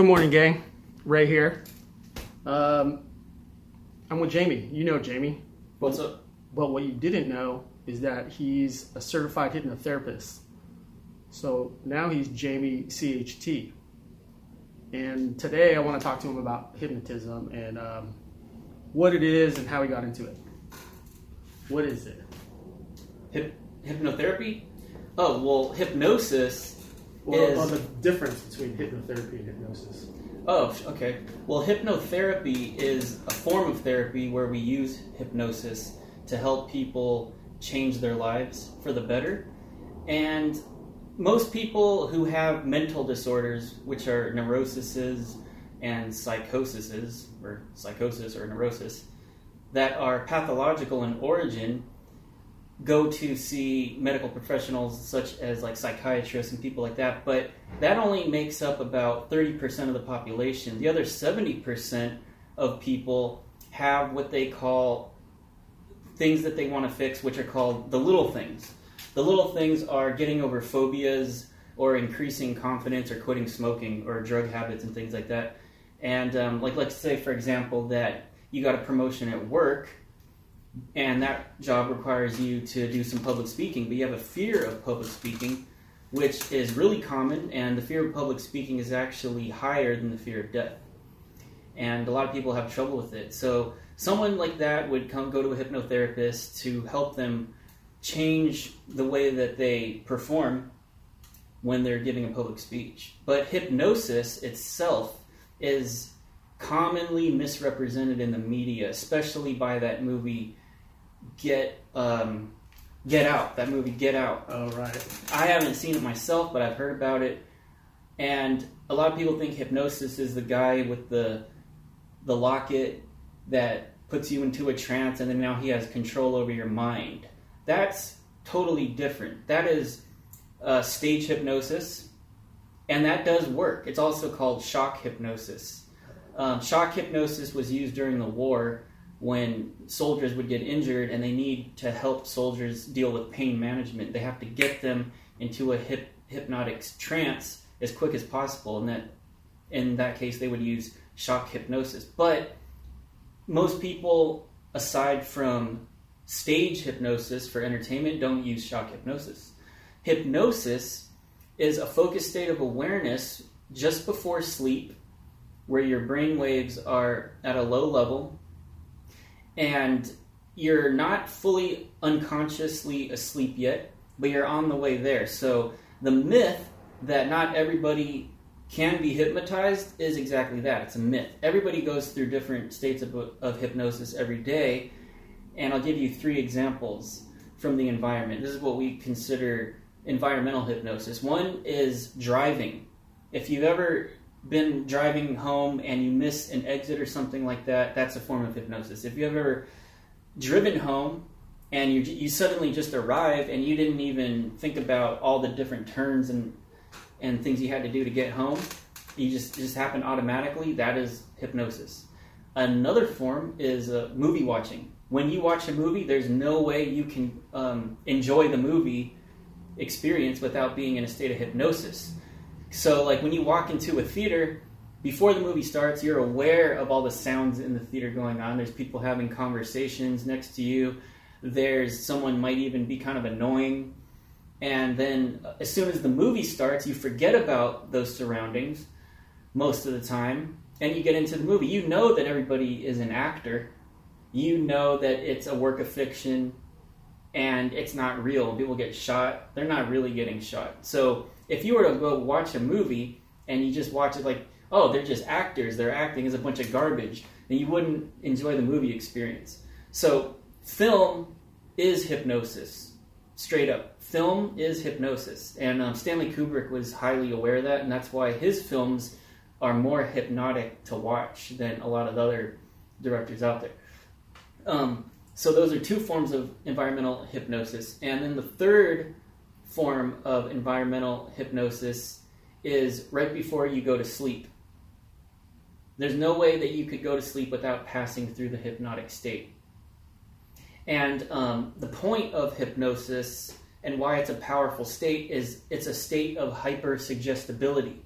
Good morning, gang. Ray here. Um, I'm with Jamie. You know Jamie. What's up? But what you didn't know is that he's a certified hypnotherapist. So now he's Jamie CHT. And today I want to talk to him about hypnotism and um, what it is and how he got into it. What is it? Hip, hypnotherapy? Oh, well, hypnosis Well, is. well, the difference between hypnotherapy and hypnosis. Oh, okay. Well, hypnotherapy is a form of therapy where we use hypnosis to help people change their lives for the better. And most people who have mental disorders, which are neuroses and psychoses, or psychosis or neurosis, that are pathological in origin, go to see medical professionals such as like psychiatrists and people like that, but that only makes up about 30% of the population. The other 70% of people have what they call things that they want to fix, which are called the little things. The little things are getting over phobias or increasing confidence or quitting smoking or drug habits and things like that. And um, like, let's say, for example, that you got a promotion at work and that job requires you to do some public speaking, but you have a fear of public speaking, which is really common, and the fear of public speaking is actually higher than the fear of death. And a lot of people have trouble with it. So someone like that would come go to a hypnotherapist to help them change the way that they perform when they're giving a public speech. But hypnosis itself is commonly misrepresented in the media, especially by that movie Get um, Get Out. That movie Get Out. Oh, right. I haven't seen it myself, but I've heard about it. And a lot of people think hypnosis is the guy with the the locket that puts you into a trance, and then now he has control over your mind. That's totally different. That is uh, stage hypnosis, and that does work. It's also called shock hypnosis. Um, shock hypnosis was used during the war when soldiers would get injured and they need to help soldiers deal with pain management. They have to get them into a hip, hypnotic trance as quick as possible, and that in that case they would use shock hypnosis. But most people, aside from stage hypnosis for entertainment, don't use shock hypnosis. Hypnosis is a focused state of awareness just before sleep where your brain waves are at a low level and you're not fully unconsciously asleep yet, but you're on the way there. So the myth that not everybody can be hypnotized is exactly that. It's a myth. Everybody goes through different states of, of hypnosis every day, and I'll give you three examples from the environment. This is what we consider environmental hypnosis. One is driving. If you've ever been driving home and you miss an exit or something like that, that's a form of hypnosis. If you've ever driven home and you, you suddenly just arrive and you didn't even think about all the different turns and, and things you had to do to get home, you just just happened automatically, that is hypnosis. Another form is uh, movie watching. When you watch a movie, there's no way you can um, enjoy the movie experience without being in a state of hypnosis. So, like when you walk into a theater, before the movie starts, you're aware of all the sounds in the theater going on. There's people having conversations next to you. There's someone might even be kind of annoying. And then, uh, as soon as the movie starts, you forget about those surroundings most of the time, and you get into the movie. You know that everybody is an actor. You know that it's a work of fiction and it's not real. People get shot. They're not really getting shot. So if you were to go watch a movie and you just watch it like, oh, they're just actors, they're acting as a bunch of garbage, then you wouldn't enjoy the movie experience. So film is hypnosis, straight up. Film is hypnosis. And um, Stanley Kubrick was highly aware of that, and that's why his films are more hypnotic to watch than a lot of other directors out there. Um, so those are two forms of environmental hypnosis. And then the third form of environmental hypnosis is right before you go to sleep. There's no way that you could go to sleep without passing through the hypnotic state. And um, the point of hypnosis and why it's a powerful state is it's a state of hypersuggestibility.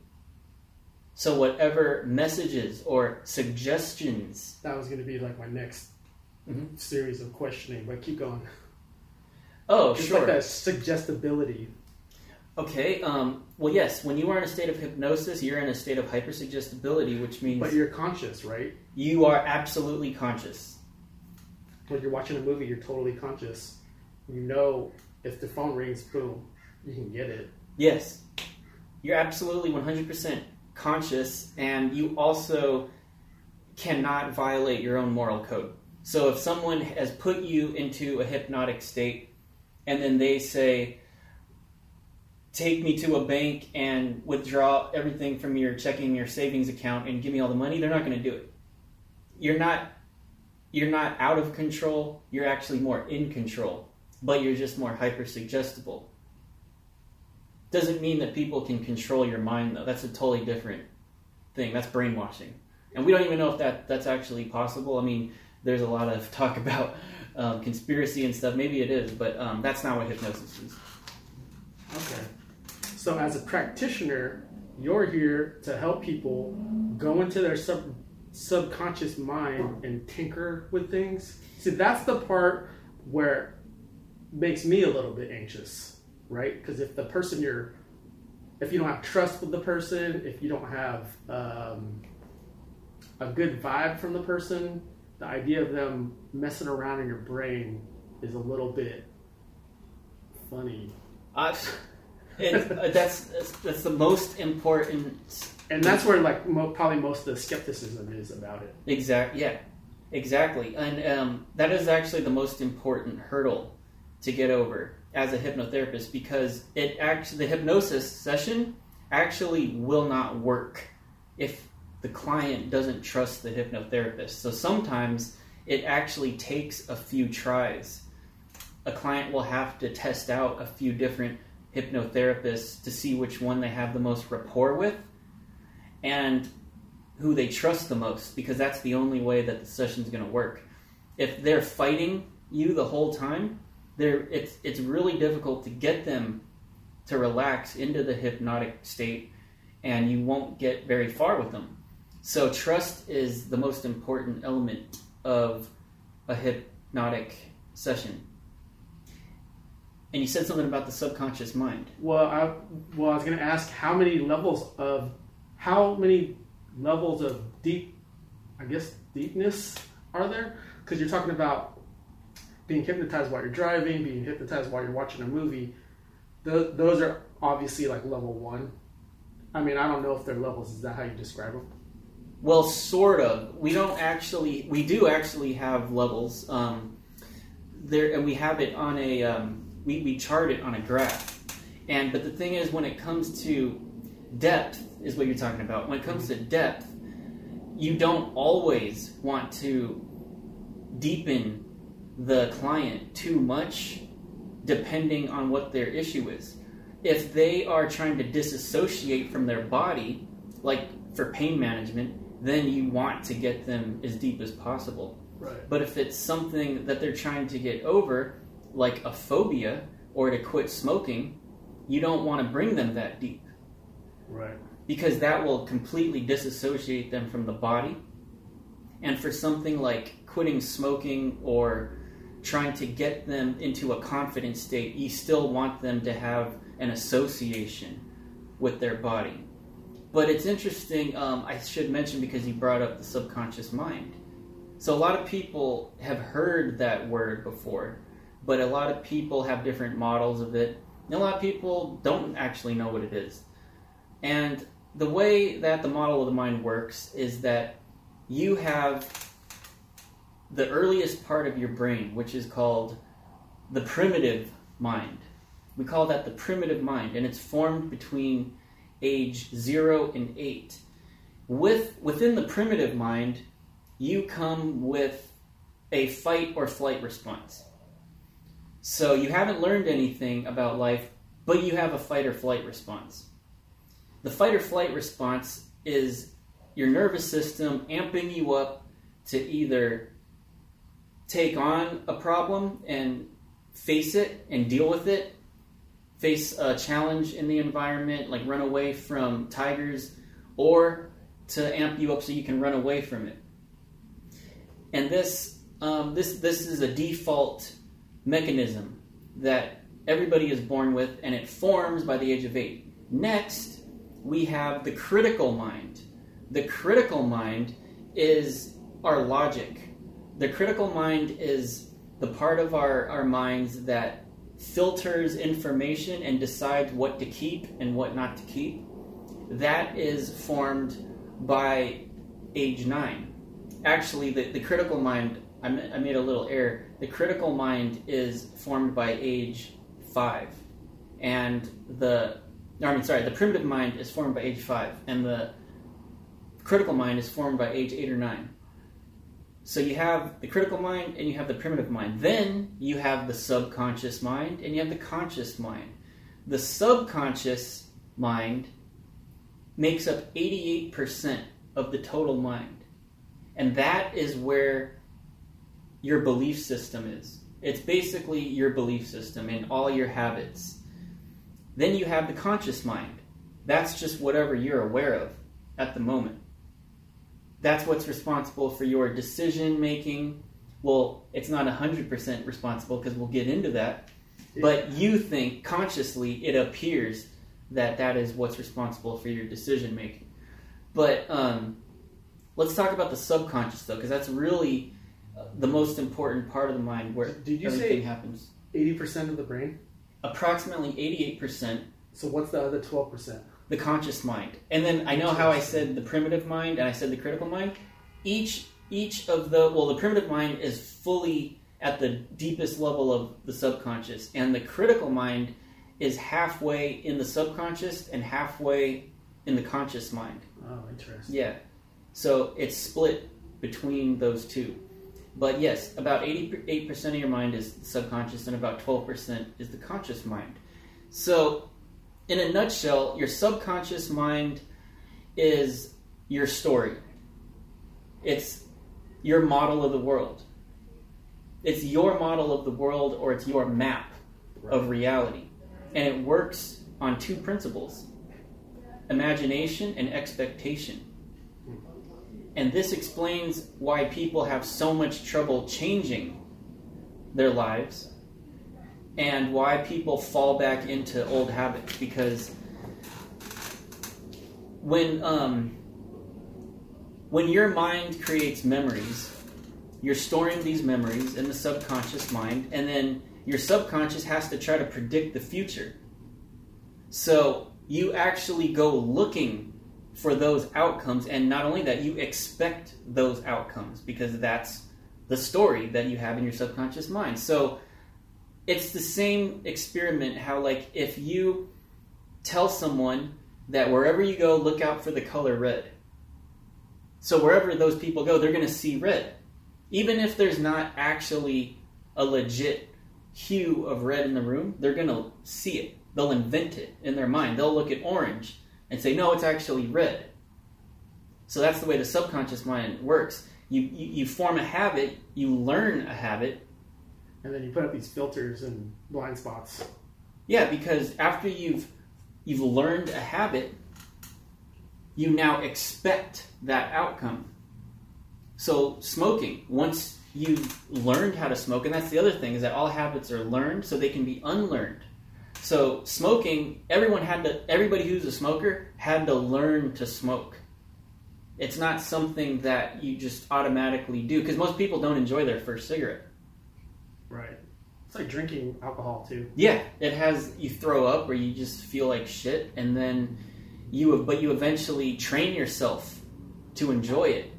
So whatever messages or suggestions. That was going to be like my next Mhm. series of questioning, but keep going. Oh, It's sure. like that suggestibility. Okay. Um, well, yes. When you are in a state of hypnosis, you're in a state of hypersuggestibility, which means But you're conscious, right? you are absolutely conscious. When you're watching a movie, you're totally conscious. You know if the phone rings, boom, you can get it. Yes, you're absolutely 100% conscious, and you also cannot violate your own moral code. So if someone has put you into a hypnotic state, and then they say, Take me to a bank and withdraw everything from your checking your savings account and give me all the money, they're not going to do it. You're not you're not out of control, you're actually more in control, but you're just more hyper suggestible doesn't mean that people can control your mind though. That's a totally different thing. That's brainwashing. And we don't even know if that that's actually possible. I mean there's a lot of talk about um, conspiracy and stuff maybe it is but um, that's not what hypnosis is Okay. So, as a practitioner, you're here to help people go into their sub- subconscious mind and tinker with things. See, that's the part where makes me a little bit anxious, right? Because if the person you're, if you don't have trust with the person, if you don't have um, a good vibe from the person, the idea of them messing around in your brain is a little bit funny. uh, it, uh, that's, that's that's the most important and that's where like mo- probably most of the skepticism is about it Exactly. Yeah, exactly. And um, that is actually the most important hurdle to get over as a hypnotherapist because it actually the hypnosis session actually will not work if the client doesn't trust the hypnotherapist. So sometimes it actually takes a few tries. A client will have to test out a few different hypnotherapists to see which one they have the most rapport with. And who they trust the most because that's the only way that the session's going to work. If they're fighting you the whole time, they're, it's, it's really difficult to get them to relax into the hypnotic state and you won't get very far with them. So, trust is the most important element of a hypnotic session. And you said something about the subconscious mind. well i well i was going to ask how many levels of how many levels of deep i guess deepness are there because you're talking about being hypnotized while you're driving being hypnotized while you're watching a movie Th- those are obviously like level one i mean i don't know if they're levels is that how you describe them Well, sort of. We don't actually. We do actually have levels. Um, there, and we have it on a. Um, we we chart it on a graph. And but the thing is, when it comes to depth, is what you're talking about. When it comes to depth, you don't always want to deepen the client too much, depending on what their issue is. If they are trying to disassociate from their body, like for pain management, then you want to get them as deep as possible. right But if it's something that they're trying to get over, like a phobia or to quit smoking, you don't want to bring them that deep right because that will completely disassociate them from the body. And for something like quitting smoking or trying to get them into a confident state, you still want them to have an association with their body. But it's interesting, um, I should mention because you brought up the subconscious mind. So a lot of people have heard that word before, but a lot of people have different models of it. And a lot of people don't actually know what it is. And the way that the model of the mind works is that you have the earliest part of your brain, which is called the primitive mind. We call that the primitive mind, and it's formed between age zero and eight. With within the primitive mind, you come with a fight or flight response. So you haven't learned anything about life, but you have a fight or flight response. The fight or flight response is your nervous system amping you up to either take on a problem and face it and deal with it, face a challenge in the environment, like run away from tigers, or to amp you up so you can run away from it. And this um, this this is a default mechanism that everybody is born with, and it forms by the age of eight. Next, we have the critical mind. The critical mind is our logic. The critical mind is the part of our, our minds that filters information and decides what to keep and what not to keep. That is formed by age nine. Actually, the, the critical mind, I, made a little error. The critical mind is formed by age five. And the, no, I mean, sorry, the primitive mind is formed by age five. And the critical mind is formed by age eight or nine. So you have the critical mind and you have the primitive mind. Then you have the subconscious mind and you have the conscious mind. The subconscious mind makes up 88% of the total mind. And that is where your belief system is. It's basically your belief system and all your habits. Then you have the conscious mind. That's just whatever you're aware of at the moment. That's what's responsible for your decision making. Well, it's not 100% responsible because we'll get into that. But you think consciously, it appears that that is what's responsible for your decision making. But um, let's talk about the subconscious though, because that's really uh, the most important part of the mind where Did you everything say happens. eighty percent of the brain? Approximately 88% So what's the other twelve percent? The conscious mind. And then I know how I said the primitive mind and I said the critical mind. Each each of the well the primitive mind is fully at the deepest level of the subconscious and the critical mind is halfway in the subconscious and halfway in the conscious mind. Oh, interesting. Yeah. So it's split between those two. But yes, about 88% of your mind is subconscious and about 12% is the conscious mind. So, in a nutshell, your subconscious mind is your story. It's your model of the world. It's your model of the world or it's your map of reality. And it works on two principles imagination and expectation. Hmm. And this explains why people have so much trouble changing their lives and why people fall back into old habits because when um, when your mind creates memories you're storing these memories in the subconscious mind and then your subconscious has to try to predict the future. So you actually go looking for those outcomes and not only that you expect those outcomes because that's the story that you have in your subconscious mind. So it's the same experiment how like if you tell someone that wherever you go look out for the color red. So wherever those people go they're going to see red. Even if there's not actually a legit hue of red in the room they're going to see it. They'll invent it in their mind. They'll look at orange and say no it's actually red. So that's the way the subconscious mind works. You, you, you form a habit you learn a habit And then you put up these filters and blind spots. Yeah, because after you've you've learned a habit, you now expect that outcome. So smoking, once you've learned how to smoke, and that's the other thing is that all habits are learned, so they can be unlearned. So smoking, everyone had to everybody who's a smoker had to learn to smoke. It's not something that you just automatically do because most people don't enjoy their first cigarette. Right. It's like drinking alcohol too. Yeah, it has you throw up or you just feel like shit, and then you but you eventually train yourself to enjoy it,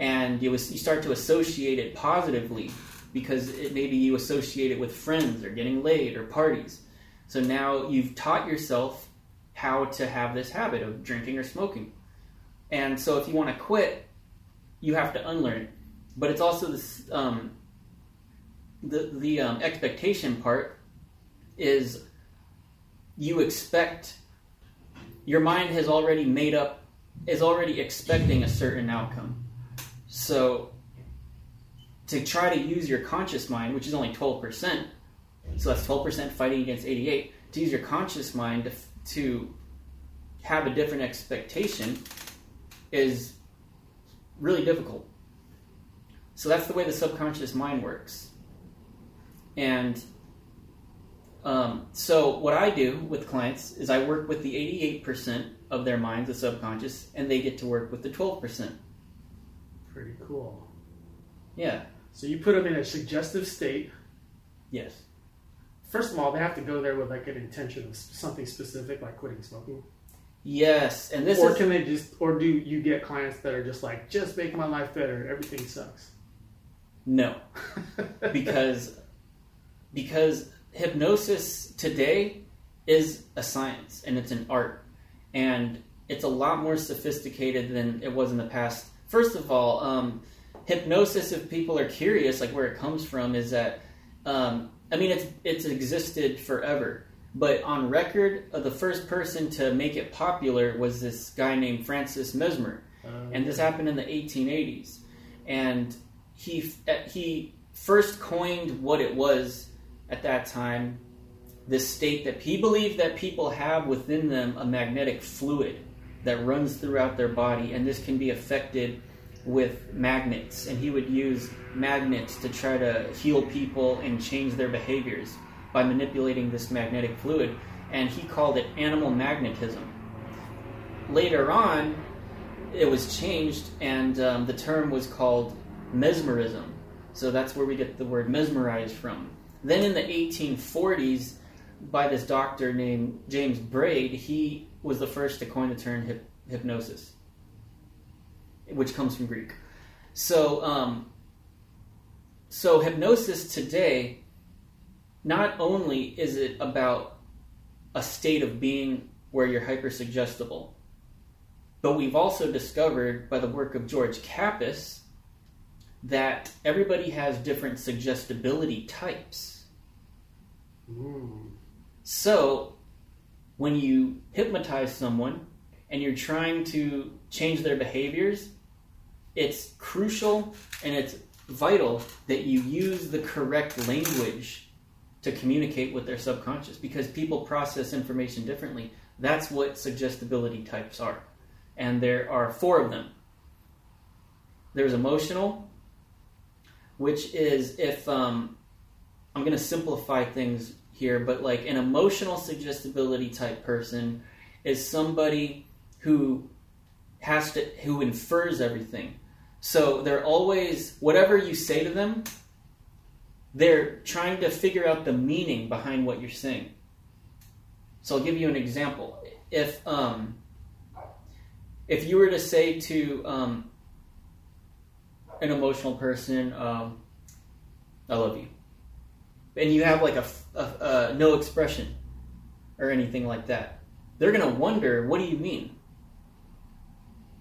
and you you start to associate it positively because it, maybe you associate it with friends or getting laid or parties. So now you've taught yourself how to have this habit of drinking or smoking, and so if you want to quit, you have to unlearn. But it's also this. Um, the the um, expectation part is you expect your mind has already made up is already expecting a certain outcome so to try to use your conscious mind which is only 12% so that's 12% fighting against 88 to use your conscious mind to, to have a different expectation is really difficult. So that's the way the subconscious mind works. And um, so what I do with clients is I work with the 88% of their minds, the subconscious, and they get to work with the 12%. Pretty cool. Yeah. So you put them in a suggestive state. Yes. First of all, they have to go there with like an intention of something specific, like quitting smoking. Yes, and this or is can they just, or do you get clients that are just like, just make my life better, everything sucks? no, because because hypnosis today is a science and it's an art. And it's a lot more sophisticated than it was in the past. First of all um, hypnosis if people are curious like where it comes from is that um, i mean it's it's existed forever. But on record uh, the first person to make it popular was this guy named francis mesmer. Um, and this happened in the 1880s. And he he first coined what it was at that time, this state that he believed that people have within them a magnetic fluid that runs throughout their body, and this can be affected with magnets. And he would use magnets to try to heal people and change their behaviors by manipulating this magnetic fluid. And he called it animal magnetism. Later on, it was changed, and um, the term was called mesmerism. So that's where we get the word mesmerized from. Then in the 1840s, by this doctor named James Braid, he was the first to coin the term hypnosis, which comes from Greek. So, um, so hypnosis today, not only is it about a state of being where you're hypersuggestible, but we've also discovered by the work of George Kappas that everybody has different suggestibility types. So, when you hypnotize someone and you're trying to change their behaviors, it's crucial and it's vital that you use the correct language to communicate with their subconscious because people process information differently. That's what suggestibility types are. And there are four of them. There's emotional, which is if um, I'm going to simplify things here, but like an emotional suggestibility type person is somebody who has to who infers everything. So they're always whatever you say to them, they're trying to figure out the meaning behind what you're saying. So I'll give you an example. If um, if you were to say to um, an emotional person, um, "I love you," and you have like a, a, a no expression or anything like that, they're gonna wonder, "What do you mean?"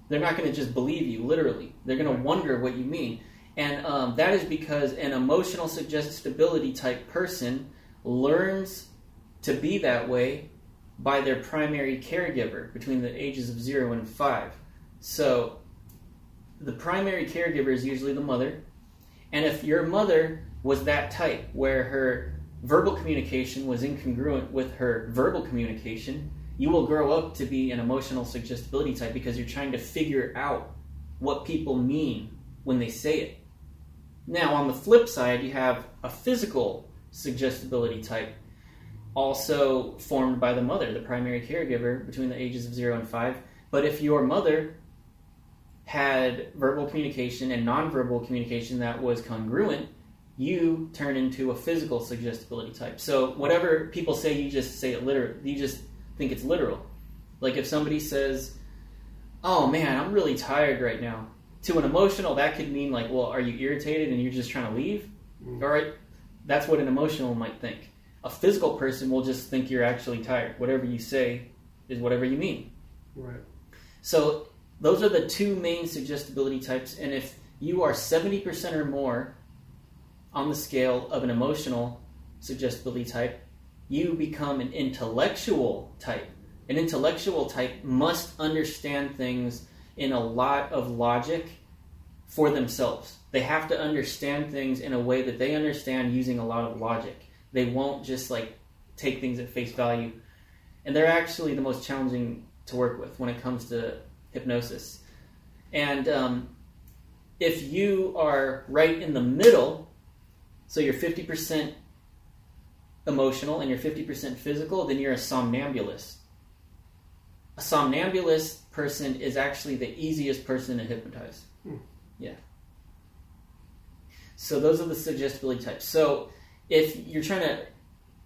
They're not gonna just believe you literally. They're gonna wonder what you mean, and um, that is because an emotional suggestibility type person learns to be that way by their primary caregiver between the ages of zero and five. So the primary caregiver is usually the mother. And if your mother was that type where her verbal communication was incongruent with her verbal communication, you will grow up to be an emotional suggestibility type because you're trying to figure out what people mean when they say it. Now, on the flip side, you have a physical suggestibility type also formed by the mother, the primary caregiver, between the ages of zero and five. But if your mother had verbal communication and nonverbal communication that was congruent, you turn into a physical suggestibility type. So whatever people say, you just say it literal. You just think it's literal. Like if somebody says, "Oh man, I'm really tired right now," to an emotional, that could mean like, "Well, are you irritated and you're just trying to leave?" Mm. All right, that's what an emotional might think. A physical person will just think you're actually tired. Whatever you say is whatever you mean. Right. So those are the two main suggestibility types, and if you are 70% or more on the scale of an emotional suggestibility type, you become an intellectual type. An intellectual type must understand things in a lot of logic for themselves. They have to understand things in a way that they understand using a lot of logic. They won't just like take things at face value. And they're actually the most challenging to work with when it comes to hypnosis. And um, if you are right in the middle, so you're 50% emotional and you're 50% physical, then you're a somnambulist. A somnambulist person is actually the easiest person to hypnotize. Hmm. Yeah. So those are the suggestibility types. So if you're trying to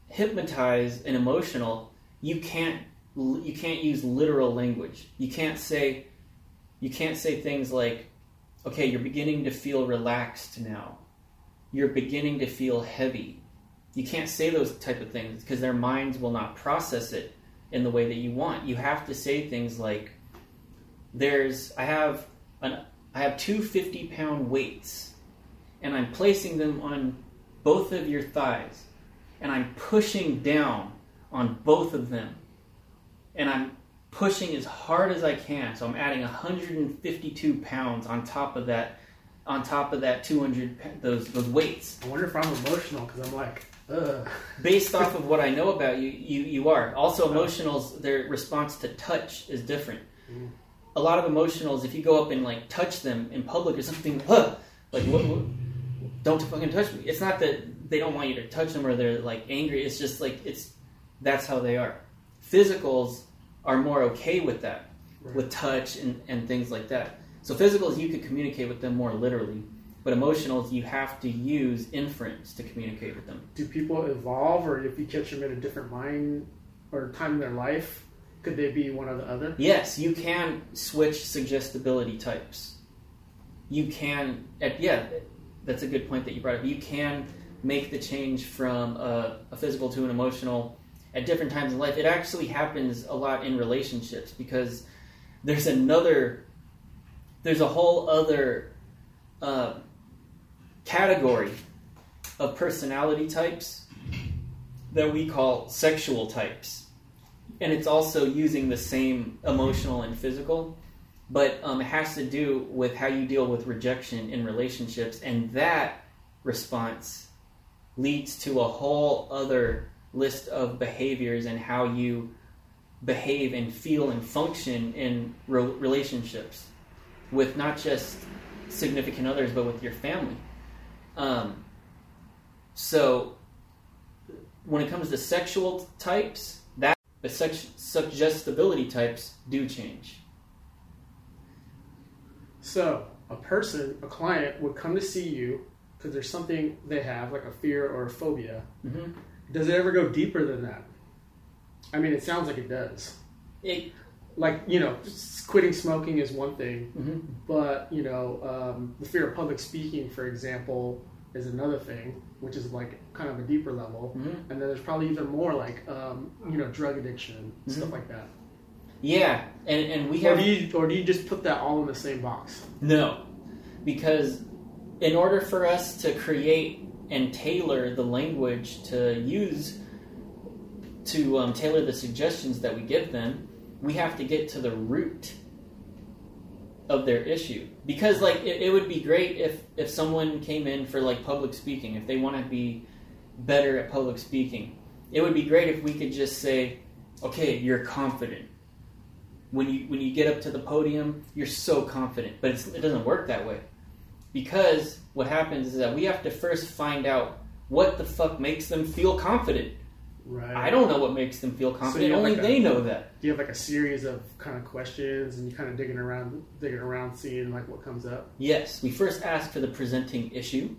hypnotize an emotional, you can't you can't use literal language. You can't say you can't say things like, "Okay, you're beginning to feel relaxed now. You're beginning to feel heavy." You can't say those type of things because their minds will not process it in the way that you want. You have to say things like, "There's I have an I have two 50 pound weights, and I'm placing them on both of your thighs, and I'm pushing down on both of them, and I'm pushing as hard as I can. So I'm adding 152 pounds on top of that, on top of that 200 those those weights. I wonder if I'm emotional because I'm like, ugh. Based off of what I know about you, you you are also emotionals. Their response to touch is different. Mm. A lot of emotionals, if you go up and like touch them in public or something, huh, like what, what, don't fucking touch me. It's not that they don't want you to touch them or they're like angry. It's just like it's that's how they are. Physicals are more okay with that, Right. with touch and, and things like that. So physicals you could communicate with them more literally, but emotionals you have to use inference to communicate with them. Do people evolve, or if you catch them in a different mind or time in their life, could they be one or the other? Yes, you can switch suggestibility types. You can, yeah, that's a good point that you brought up. You can make the change from a, a physical to an emotional at different times in life. It actually happens a lot in relationships because there's another, there's a whole other uh, category of personality types that we call sexual types. And it's also using the same emotional and physical, but um, it has to do with how you deal with rejection in relationships, and that response leads to a whole other list of behaviors and how you behave and feel and function in re- relationships with not just significant others, but with your family. Um, so, when it comes to sexual types, that the sex- suggestibility types do change. So, a person, a client, would come to see you because there's something they have, like a fear or a phobia. hmm Does it ever go deeper than that? I mean, it sounds like it does. It, Like, you know, quitting smoking is one thing, mhm. but, you know, um, the fear of public speaking, for example, is another thing, which is like kind of a deeper level. Mhm. And then there's probably even more like, um, you know, drug addiction, stuff Mhm. like that. Yeah, and, and we Or have do, you, or do you just put that all in the same box? no, because in order for us to create and tailor the language to use to um, tailor the suggestions that we give them, we have to get to the root of their issue. Because like it, it would be great if if someone came in for like public speaking, if they want to be better at public speaking, it would be great if we could just say, okay, you're confident. When you when you get up to the podium, you're so confident, but it doesn't work that way. Because what happens is that we have to first find out what the fuck makes them feel confident. Right. I don't know what makes them feel confident. have Only like a- they know that. Do you have like a series of kind of questions and you kind of digging around, digging around, seeing like what comes up? Yes, we first ask for the presenting issue,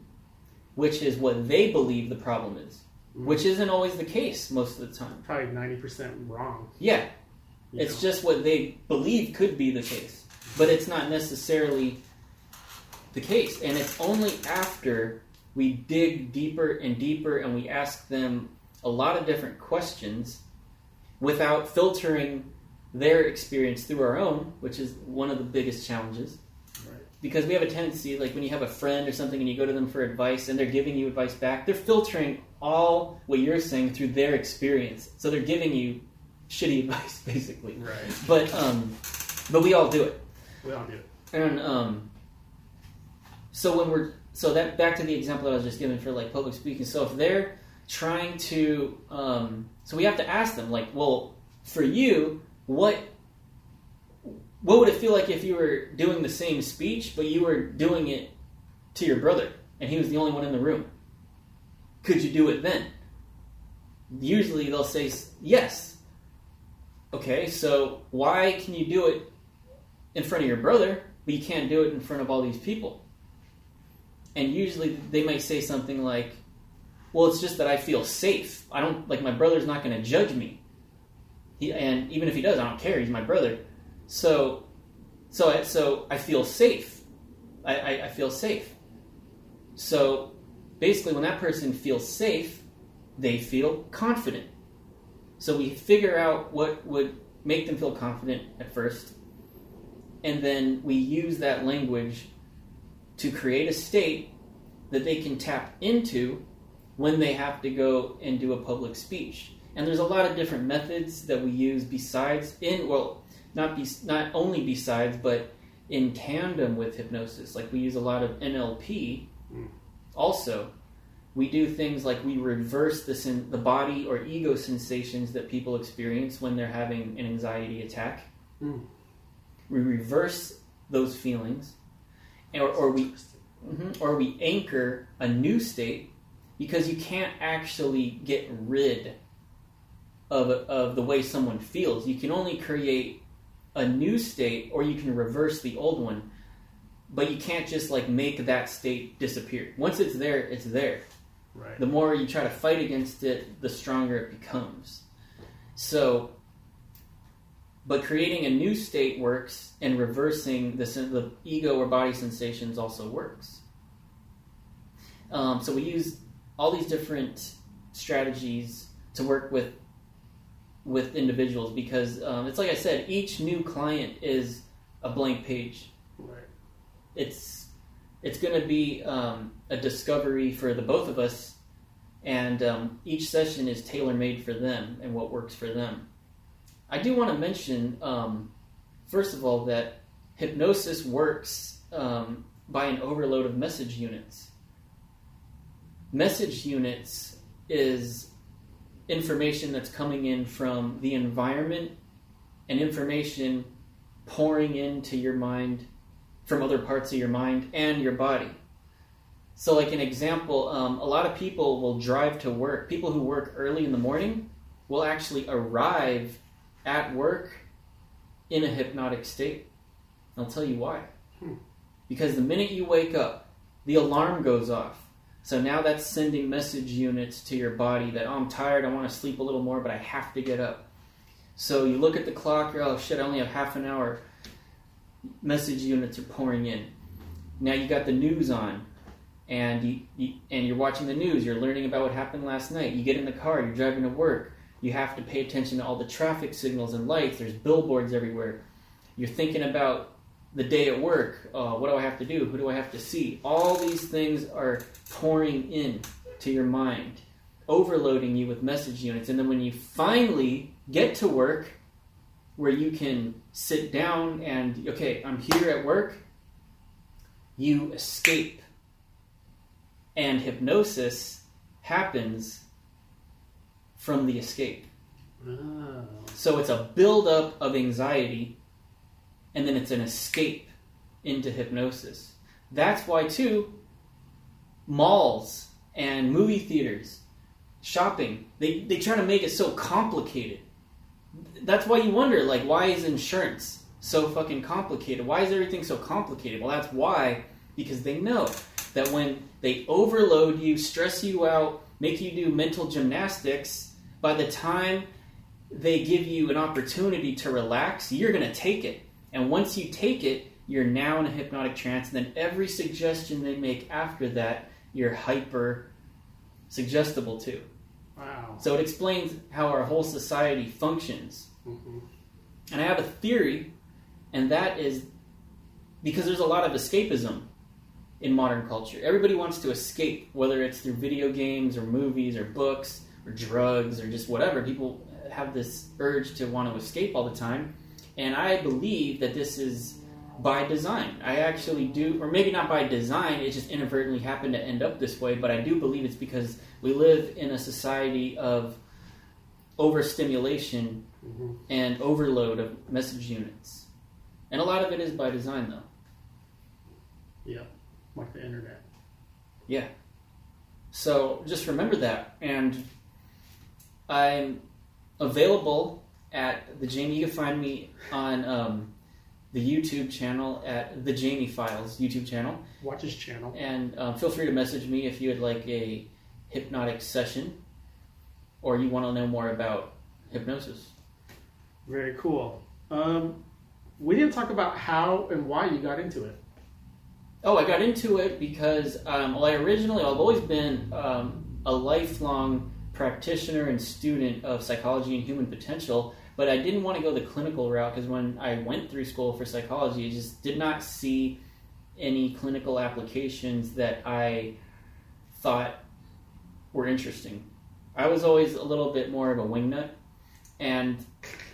which is what they believe the problem is, mm-hmm. which isn't always the case most of the time. Probably ninety percent wrong. Yeah, you it's know? just what they believe could be the case, but it's not necessarily the case. And it's only after we dig deeper and deeper and we ask them a lot of different questions without filtering their experience through our own, which is one of the biggest challenges. Right. because we have a tendency like when you have a friend or something and you go to them for advice and they're giving you advice back they're filtering all what you're saying through their experience so they're giving you shitty advice basically Right. but um but we all do it We all do it. and um so when we're so that back to the example that I was just giving for like public speaking so if they're trying to um so we have to ask them like well for you what what would it feel like if you were doing the same speech, but you were doing it to your brother and he was the only one in the room? Could you do it then? Usually they'll say yes. Okay, so why can you do it in front of your brother, but you can't do it in front of all these people? And usually they might say something like, well, it's just that I feel safe. I don't, like, my brother's not going to judge me. He, and even if he does, I don't care. He's my brother. So, so, I, so I feel safe. I, I, I feel safe. So basically, when that person feels safe, they feel confident. So we figure out what would make them feel confident at first, and then we use that language to create a state that they can tap into when they have to go and do a public speech. And there's a lot of different methods that we use besides in well, not be, not only besides, but in tandem with hypnosis. Like we use a lot of NLP. Mm. Also, we do things like we reverse the sen- the body or ego sensations that people experience when they're having an anxiety attack. Mm. We reverse those feelings, or, or we Mhm. or we anchor a new state because you can't actually get rid of, of the way someone feels. You can only create a new state or you can reverse the old one, but you can't just like make that state disappear. Once it's there, it's there. Right. The more you try to fight against it, the stronger it becomes. So, but creating a new state works, and reversing the, the ego or body sensations also works. Um, so we use all these different strategies to work with with individuals because um, it's like I said, each new client is a blank page. Right. It's it's going to be um, a discovery for the both of us, and um, each session is tailor made for them and what works for them. I do want to mention, um, first of all, that hypnosis works um, by an overload of message units. Message units is information that's coming in from the environment and information pouring into your mind from other parts of your mind and your body. So, like an example, um, a lot of people will drive to work. People who work early in the morning will actually arrive at work in a hypnotic state. I'll tell you why. Hmm. Because the minute you wake up, the alarm goes off. So now that's sending message units to your body that, oh, I'm tired, I want to sleep a little more, but I have to get up. So you look at the clock, you're, oh shit, I only have half an hour. Message units are pouring in. Now you got the news on, and you, you and you're watching the news. You're learning about what happened last night. You get in the car, you're driving to work. You have to pay attention to all the traffic signals and lights. There's billboards everywhere. You're thinking about the day at work. Uh, what do I have to do? Who do I have to see? All these things are pouring in to your mind, overloading you with message units. And then when you finally get to work, where you can sit down and, okay, I'm here at work, you escape. And hypnosis happens from the escape. Oh. So it's a buildup of anxiety, and then it's an escape into hypnosis. That's why, too, malls and movie theaters, shopping, they, they try to make it so complicated. That's why you wonder, like, why is insurance so fucking complicated? Why is everything so complicated? Well, that's why, because they know that when they overload you, stress you out, make you do mental gymnastics, by the time they give you an opportunity to relax, you're going to take it. And once you take it, you're now in a hypnotic trance. And then every suggestion they make after that, you're hyper suggestible to. Wow. So it explains how our whole society functions. hmm And I have a theory, and that is because there's a lot of escapism in modern culture. Everybody wants to escape, whether it's through video games or movies or books or drugs or just whatever. People have this urge to want to escape all the time. And I believe that this is by design. I actually do, or maybe not by design, it just inadvertently happened to end up this way, but I do believe it's because we live in a society of overstimulation hmm and overload of message units. And a lot of it is by design, though. Yeah, like the internet. Yeah. So just remember that. And I'm available at the Jamie. You can find me on um, the YouTube channel at the Jamie Files YouTube channel. Watch his channel. And um, feel free to message me if you would like a hypnotic session or you want to know more about hypnosis. Very cool. Um, we didn't talk about how and why you got into it. Oh, I got into it because um, well, I originally I've always been um, a lifelong practitioner and student of psychology and human potential, but I didn't want to go the clinical route because when I went through school for psychology, I just did not see any clinical applications that I thought were interesting. I was always a little bit more of a wingnut, and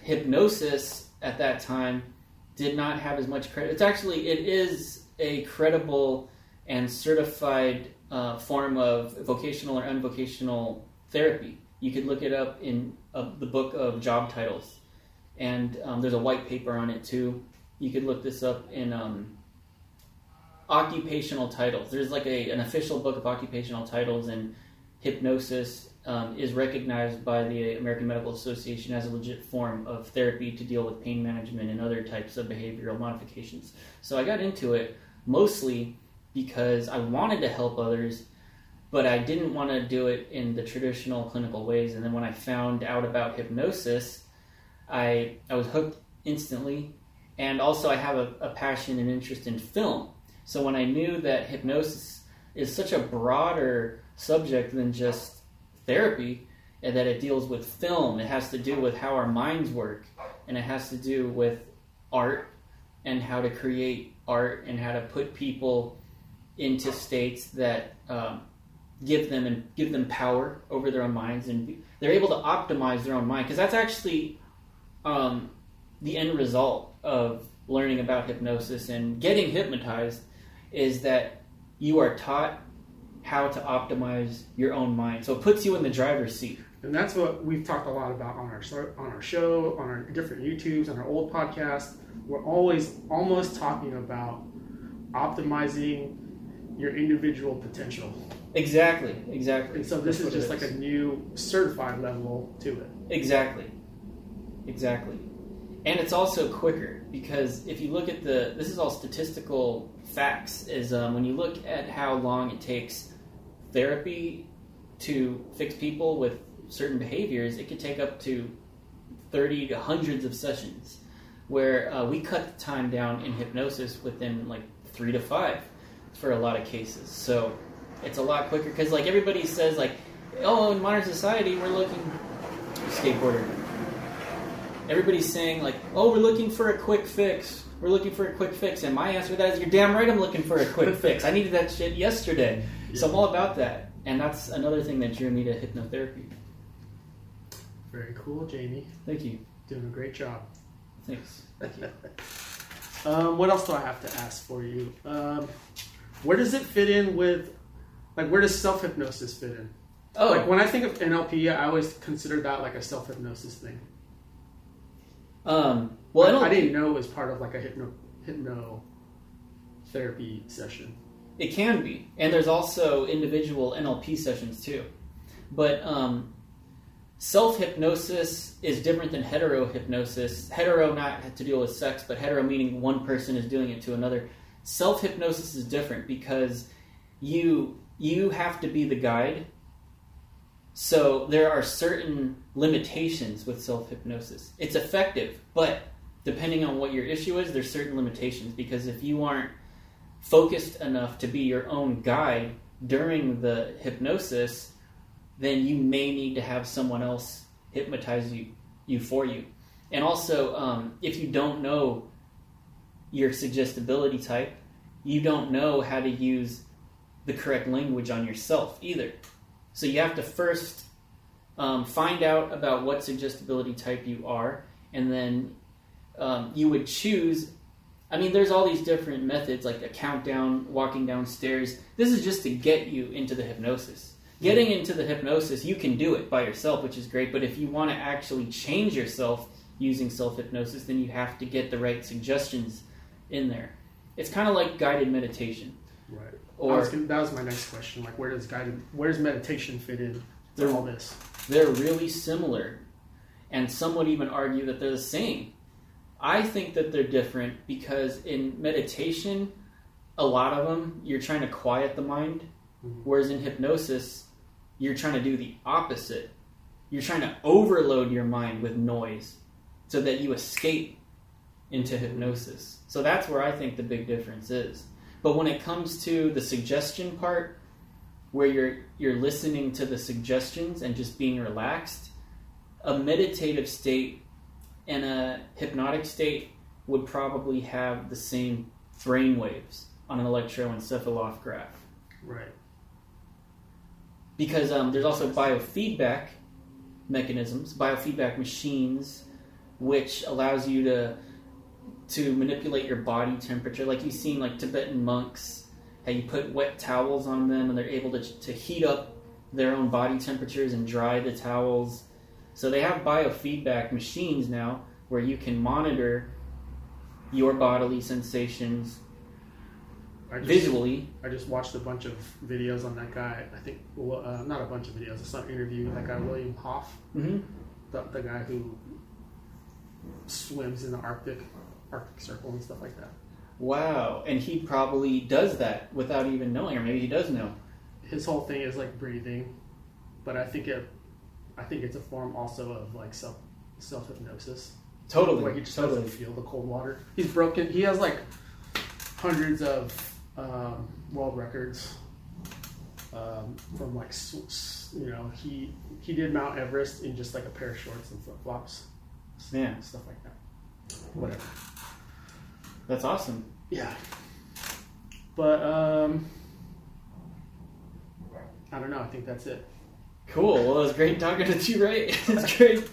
hypnosis at that time did not have as much credit. It's actually it is a credible and certified uh, form of vocational or unvocational therapy. You could look it up in uh, the book of job titles, and um, there's a white paper on it too. You could look this up in um, occupational titles. There's like a, an official book of occupational titles, and hypnosis um, is recognized by the American Medical Association as a legit form of therapy to deal with pain management and other types of behavioral modifications. So I got into it mostly because I wanted to help others, but I didn't want to do it in the traditional clinical ways. And then when I found out about hypnosis, I I was hooked instantly. And also, I have a, a passion and interest in film. So when I knew that hypnosis is such a broader subject than just therapy, and that it deals with film, it has to do with how our minds work, and it has to do with art and how to create art and how to put people into states that um, give them and give them power over their own minds, and they're able to optimize their own mind because that's actually um, the end result of learning about hypnosis and getting hypnotized is that you are taught how to optimize your own mind. So it puts you in the driver's seat. And that's what we've talked a lot about on our on our show, on our different YouTubes, on our old podcast. We're always almost talking about optimizing your individual potential. Exactly, exactly. And so this That's is just like a new certified level to it. Exactly. Exactly. And it's also quicker because if you look at the this is all statistical facts is um, when you look at how long it takes therapy to fix people with certain behaviors, it could take up to 30 to hundreds of sessions. Where uh, we cut the time down in hypnosis within like three to five for a lot of cases. So it's a lot quicker because like everybody says like, oh, in modern society we're looking skateboarder. Everybody's saying like, oh, we're looking for a quick fix. We're looking for a quick fix, and my answer to that is, you're damn right. I'm looking for a quick fix. I needed that shit yesterday, yeah. so I'm all about that. And that's another thing that drew me to hypnotherapy. Very cool, Jamie. Thank you. Doing a great job. Thanks. Thank you. um, what else do I have to ask for you? Um, where does it fit in with, like, where does self hypnosis fit in? Oh, like when I think of NLP, I always consider that like a self hypnosis thing. Um, well, I, I, didn't know it was part of like a hypno hypno therapy session. It can be, and there's also individual NLP sessions too. But um, self hypnosis is different than hetero hypnosis. Hetero not to deal with sex, but hetero meaning one person is doing it to another. Self hypnosis is different because you you have to be the guide. So there are certain limitations with self hypnosis. It's effective, but depending on what your issue is, there's certain limitations because if you aren't focused enough to be your own guide during the hypnosis, then you may need to have someone else hypnotize you, you for you. And also, um, if you don't know your suggestibility type, you don't know how to use the correct language on yourself either. So you have to first um, find out about what suggestibility type you are, and then um, you would choose. I mean, there's all these different methods, like a countdown, walking downstairs. This is just to get you into the hypnosis. Getting into the hypnosis, you can do it by yourself, which is great. But if you want to actually change yourself using self hypnosis, then you have to get the right suggestions in there. It's kind of like guided meditation. Right. Or was gonna, that was my next question. Like, where does guided, where does meditation fit in through all this? they're really similar, and some would even argue that they're the same. I think that they're different because in meditation, a lot of them you're trying to quiet the mind, Mhm. whereas in hypnosis, you're trying to do the opposite. You're trying to overload your mind with noise so that you escape into hypnosis. So that's where I think the big difference is. But when it comes to the suggestion part, where you're you're listening to the suggestions and just being relaxed, a meditative state and a hypnotic state would probably have the same brain waves on an electroencephalograph Right. because um, there's also biofeedback mechanisms, biofeedback machines, which allows you to to manipulate your body temperature. Like you've seen, like Tibetan monks, how you put wet towels on them and they're able to to heat up their own body temperatures and dry the towels. So they have biofeedback machines now where you can monitor your bodily sensations I just, visually. I just watched a bunch of videos on that guy. I think, well, uh, not a bunch of videos. I saw an interview with that guy William Hoff, hmm the, the guy who swims in the Arctic, Arctic Circle and stuff like that. Wow, and he probably does that without even knowing, or maybe he does know. His whole thing is like breathing, but I think it, I think it's a form also of like self self hypnosis. Totally, like he just totally. doesn't feel the cold water. He's broken. He has like hundreds of um, world records um, from like s- s- you know he he did Mount Everest in just like a pair of shorts and flip flops, Yeah, stuff like that. Whatever. That's awesome. Yeah. But um, I don't know. I think that's it. Cool. Well, it was great talking to you, Ray. it's great.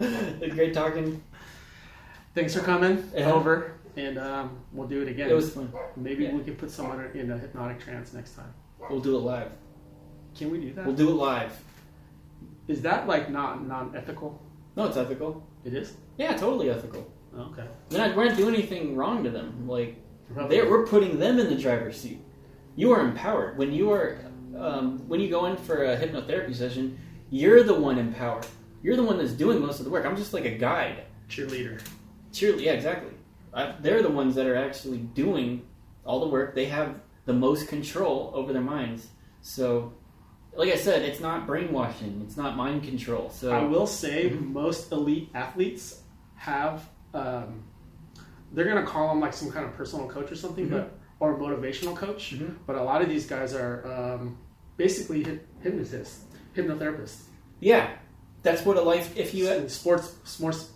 it's great talking. Thanks for coming Yeah. over, and um, we'll do it again. It was fun. Maybe yeah. we can put someone in a hypnotic trance next time. We'll do it live. Can we do that? We'll do it live. Is that like not non-ethical? No, it's ethical. It is. Yeah, totally ethical. Okay. We're not, we're not doing anything wrong to them. Like they're, we're putting them in the driver's seat. You are empowered when you are um, when you go in for a hypnotherapy session. You're the one empowered. You're the one that's doing most of the work. I'm just like a guide. cheerleader. Cheerleader, yeah, exactly. I, they're the ones that are actually doing all the work. They have the most control over their minds. So, like I said, it's not brainwashing. It's not mind control. So I will say Mhm. most elite athletes have. Um, they're gonna call them like some kind of personal coach or something, Mhm. but or motivational coach. Mhm. But a lot of these guys are um, basically hyp- hypnotists, hypnotherapists. yeah, that's what a life. If you And sports, sports,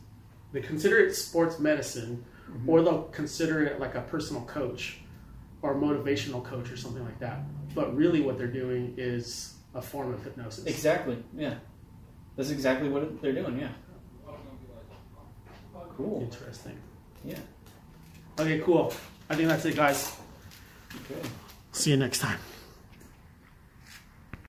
they consider it sports medicine, Mhm. or they'll consider it like a personal coach or motivational coach or something like that. But really, what they're doing is a form of hypnosis. exactly, yeah, that's exactly what they're doing. Yeah, cool. Interesting. Yeah. Okay, cool. I think that's it, guys. Okay. See you next time.